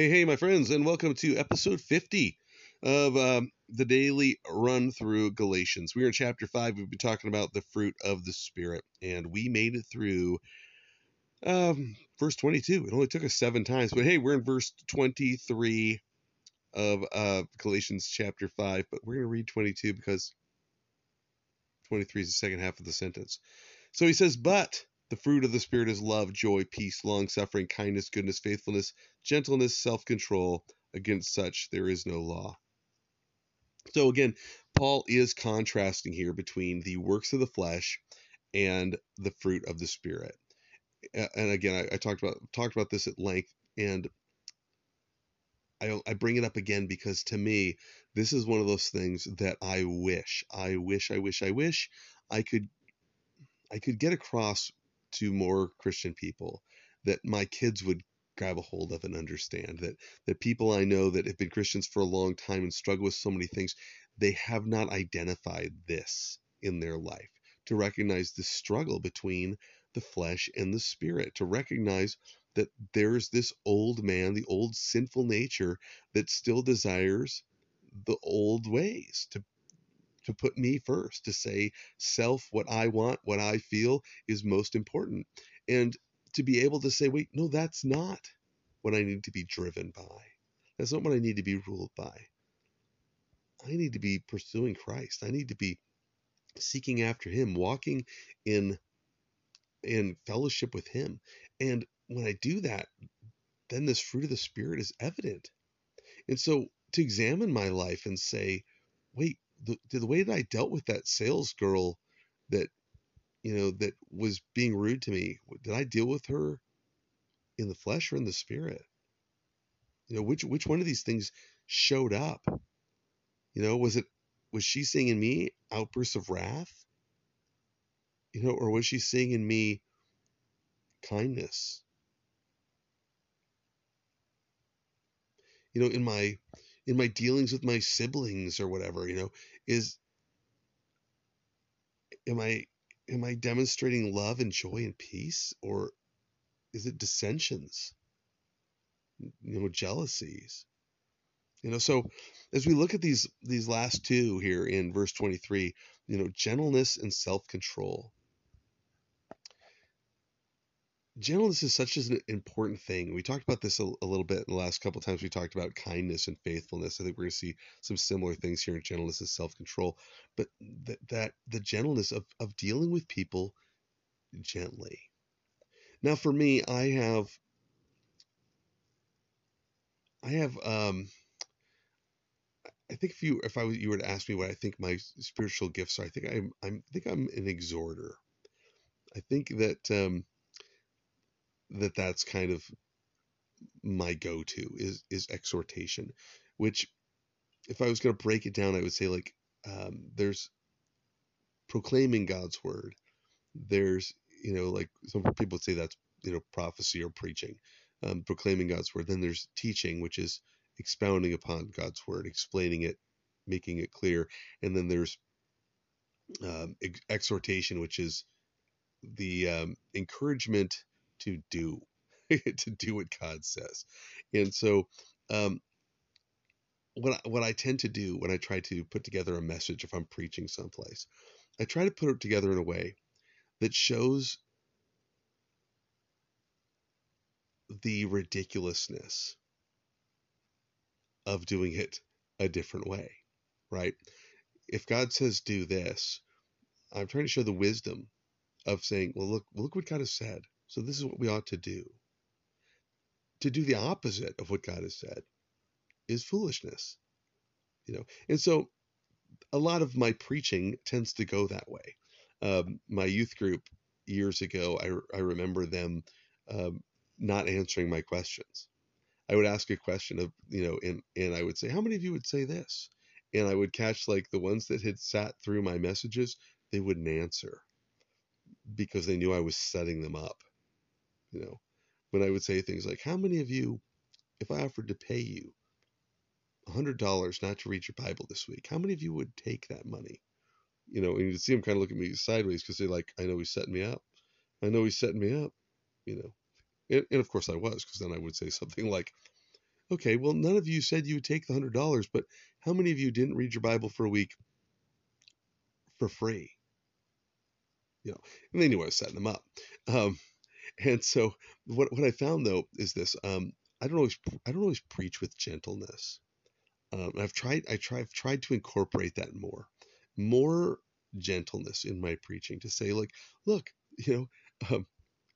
Hey, hey, my friends, and welcome to episode 50 of um, the daily run through Galatians. We're in chapter 5. We've been talking about the fruit of the Spirit, and we made it through um, verse 22. It only took us seven times, but hey, we're in verse 23 of uh, Galatians chapter 5, but we're going to read 22 because 23 is the second half of the sentence. So he says, But the fruit of the Spirit is love, joy, peace, long suffering, kindness, goodness, faithfulness, gentleness, self control. Against such there is no law. So again, Paul is contrasting here between the works of the flesh and the fruit of the Spirit. And again, I, I talked about talked about this at length, and I, I bring it up again because to me, this is one of those things that I wish, I wish, I wish, I wish I could I could get across to more Christian people that my kids would grab a hold of and understand that that people I know that have been Christians for a long time and struggle with so many things, they have not identified this in their life. To recognize the struggle between the flesh and the spirit, to recognize that there's this old man, the old sinful nature that still desires the old ways to to put me first, to say self, what I want, what I feel is most important. And to be able to say, wait, no, that's not what I need to be driven by. That's not what I need to be ruled by. I need to be pursuing Christ. I need to be seeking after him, walking in in fellowship with him. And when I do that, then this fruit of the spirit is evident. And so to examine my life and say, wait, the, the way that I dealt with that sales girl that, you know, that was being rude to me, did I deal with her in the flesh or in the spirit? You know, which which one of these things showed up? You know, was it was she seeing in me outbursts of wrath? You know, or was she seeing in me kindness? You know, in my in my dealings with my siblings or whatever, you know, is am I am I demonstrating love and joy and peace or is it dissensions? You know, jealousies. You know, so as we look at these these last two here in verse 23, you know, gentleness and self-control gentleness is such an important thing. We talked about this a, a little bit in the last couple times. We talked about kindness and faithfulness. I think we're going to see some similar things here in gentleness and self control. But that, that the gentleness of, of dealing with people gently. Now, for me, I have, I have, um, I think if you if I you were to ask me what I think my spiritual gifts are, I think I'm, I'm I think I'm an exhorter. I think that um, that that's kind of my go-to is is exhortation, which if I was going to break it down, I would say like um, there's proclaiming God's word. There's you know like some people would say that's you know prophecy or preaching, um, proclaiming God's word. Then there's teaching, which is expounding upon God's word, explaining it, making it clear, and then there's um, ex- exhortation, which is the um, encouragement to do to do what God says. And so um, what I, what I tend to do when I try to put together a message if I'm preaching someplace, I try to put it together in a way that shows the ridiculousness of doing it a different way, right? If God says do this, I'm trying to show the wisdom of saying, well, look, look what God has said. So this is what we ought to do. To do the opposite of what God has said is foolishness. You know, and so a lot of my preaching tends to go that way. Um, my youth group years ago, I, I remember them um, not answering my questions. I would ask a question of, you know, and, and I would say, how many of you would say this? And I would catch like the ones that had sat through my messages, they wouldn't answer because they knew I was setting them up. You know, when I would say things like, How many of you, if I offered to pay you $100 not to read your Bible this week, how many of you would take that money? You know, and you'd see them kind of look at me sideways because they're like, I know he's setting me up. I know he's setting me up, you know. And, and of course I was, because then I would say something like, Okay, well, none of you said you would take the hundred dollars, but how many of you didn't read your Bible for a week for free? You know, and they knew I was setting them up. Um, and so what what I found though is this: um, I don't always I don't always preach with gentleness. Um, I've tried I try I've tried to incorporate that more, more gentleness in my preaching to say like, look, you know, um,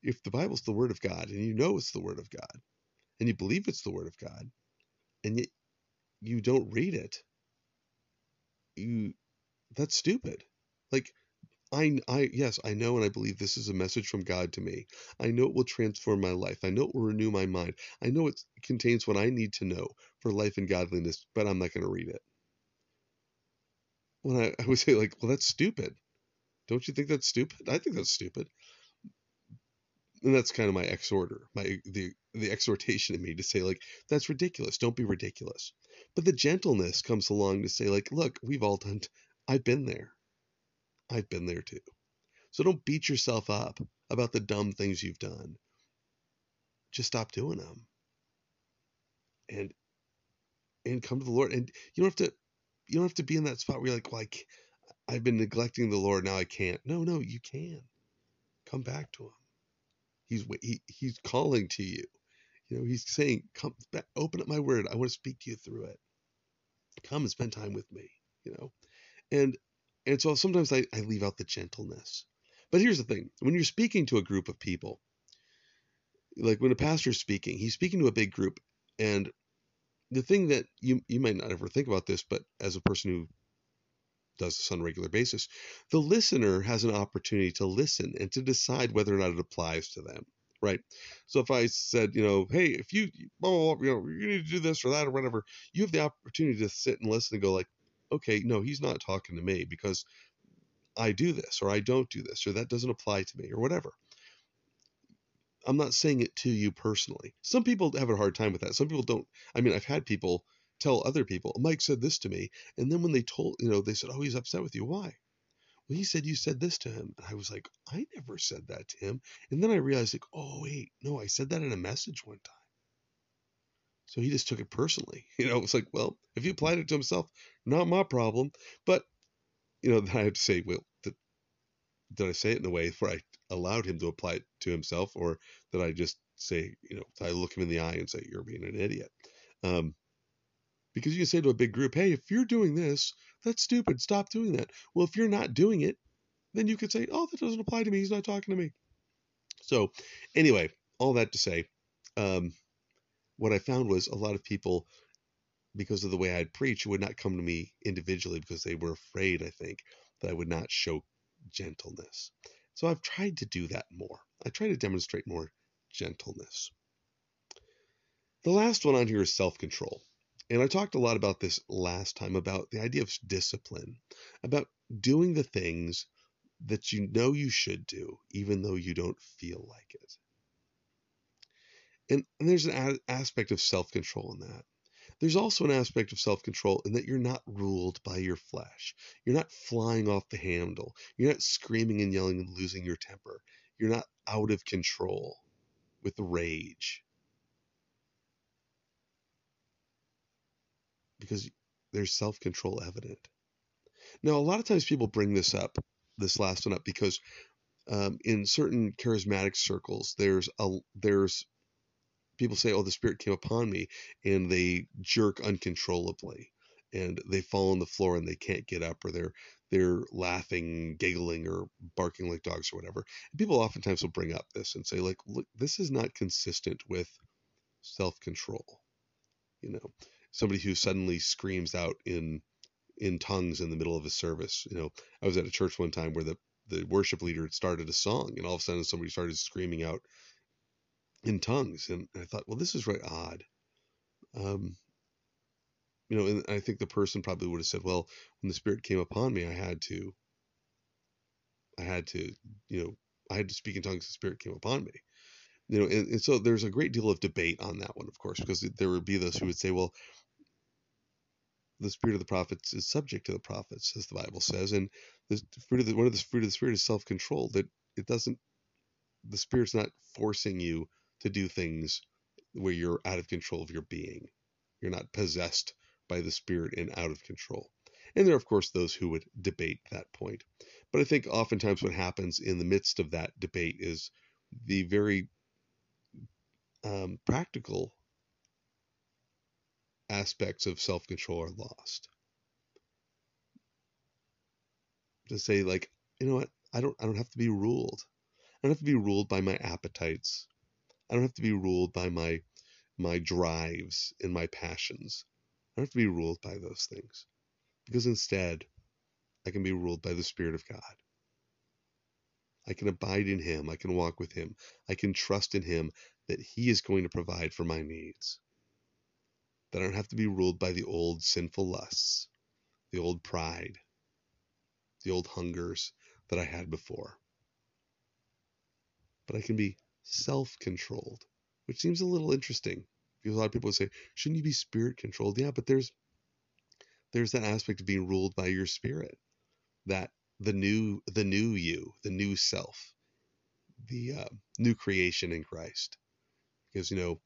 if the Bible's the Word of God and you know it's the Word of God, and you believe it's the Word of God, and yet you don't read it, you that's stupid. Like I, I, yes, I know and I believe this is a message from God to me. I know it will transform my life. I know it will renew my mind. I know it contains what I need to know for life and godliness, but I'm not going to read it. When I, I would say, like, well, that's stupid. Don't you think that's stupid? I think that's stupid. And that's kind of my exhorter, my the the exhortation in me to say, like, that's ridiculous. Don't be ridiculous. But the gentleness comes along to say, like, look, we've all done. I've been there. I've been there too. So don't beat yourself up about the dumb things you've done. Just stop doing them. And and come to the Lord. And you don't have to you don't have to be in that spot where you're like, well, I, I've been neglecting the Lord, now I can't. No, no, you can. Come back to him. He's he, he's calling to you. You know, he's saying, "Come back, open up my word. I want to speak to you through it. Come and spend time with me." You know, and and so sometimes I, I leave out the gentleness. But here's the thing when you're speaking to a group of people, like when a pastor's speaking, he's speaking to a big group. And the thing that you, you might not ever think about this, but as a person who does this on a regular basis, the listener has an opportunity to listen and to decide whether or not it applies to them. Right. So if I said, you know, hey, if you, blah, blah, blah, you know, you need to do this or that or whatever, you have the opportunity to sit and listen and go like, okay, no, he's not talking to me because I do this or I don't do this or that doesn't apply to me or whatever. I'm not saying it to you personally. Some people have a hard time with that. Some people don't. I mean, I've had people tell other people, Mike said this to me. And then when they told, you know, they said, oh, he's upset with you. Why? Well, he said you said this to him. And I was like, I never said that to him. And then I realized, like, oh, wait, no, I said that in a message one time. So he just took it personally. You know, it's like, well, if he applied it to himself, not my problem. But, you know, then I have to say, well, did, did I say it in a way where I allowed him to apply it to himself, or did I just say, you know, I look him in the eye and say, you're being an idiot? Um, because you can say to a big group, hey, if you're doing this, that's stupid. Stop doing that. Well, if you're not doing it, then you could say, oh, that doesn't apply to me. He's not talking to me. So, anyway, all that to say, um, what I found was a lot of people, because of the way I'd preach, would not come to me individually because they were afraid, I think, that I would not show gentleness. So I've tried to do that more. I try to demonstrate more gentleness. The last one on here is self control. And I talked a lot about this last time about the idea of discipline, about doing the things that you know you should do, even though you don't feel like it. And, and there's an a- aspect of self control in that. There's also an aspect of self control in that you're not ruled by your flesh. You're not flying off the handle. You're not screaming and yelling and losing your temper. You're not out of control with rage. Because there's self control evident. Now, a lot of times people bring this up, this last one up, because um, in certain charismatic circles, there's a there's people say, "Oh, the Spirit came upon me," and they jerk uncontrollably, and they fall on the floor and they can't get up, or they're they're laughing, giggling, or barking like dogs, or whatever. And people oftentimes will bring up this and say, like, "Look, this is not consistent with self-control." You know, somebody who suddenly screams out in in tongues in the middle of a service. You know, I was at a church one time where the the worship leader had started a song, and all of a sudden somebody started screaming out in tongues, and I thought, well, this is very odd. Um, you know, and I think the person probably would have said, well, when the Spirit came upon me, I had to, I had to, you know, I had to speak in tongues. The Spirit came upon me. You know, and, and so there's a great deal of debate on that one, of course, because there would be those who would say, well, the spirit of the prophets is subject to the prophets, as the Bible says, and the fruit of the one of the fruit of the spirit is self-control. That it doesn't, the spirit's not forcing you to do things where you're out of control of your being. You're not possessed by the Spirit and out of control. And there are, of course, those who would debate that point. But I think oftentimes what happens in the midst of that debate is the very um, practical aspects of self control are lost. To say, like, you know what, I don't I don't have to be ruled. I don't have to be ruled by my appetites. I don't have to be ruled by my my drives and my passions. I don't have to be ruled by those things. Because instead, I can be ruled by the Spirit of God. I can abide in Him. I can walk with Him. I can trust in Him that He is going to provide for my needs. That I don't have to be ruled by the old sinful lusts, the old pride, the old hungers that I had before. But I can be self controlled, which seems a little interesting. Because a lot of people would say, shouldn't you be spirit controlled? Yeah, but there's there's that aspect of being ruled by your spirit. That the new the new you, the new self, the uh, new creation in Christ. Because you know,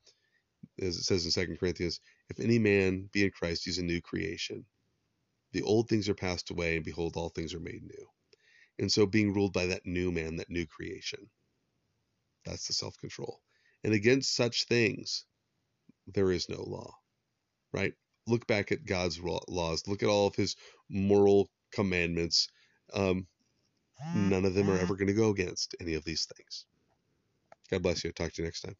as it says in Second Corinthians, if any man be in Christ, he's a new creation. The old things are passed away, and behold, all things are made new. And so being ruled by that new man, that new creation, that's the self control. And against such things, there is no law, right? Look back at God's laws, look at all of his moral commandments. Um, none of them are ever going to go against any of these things. God bless you. Talk to you next time.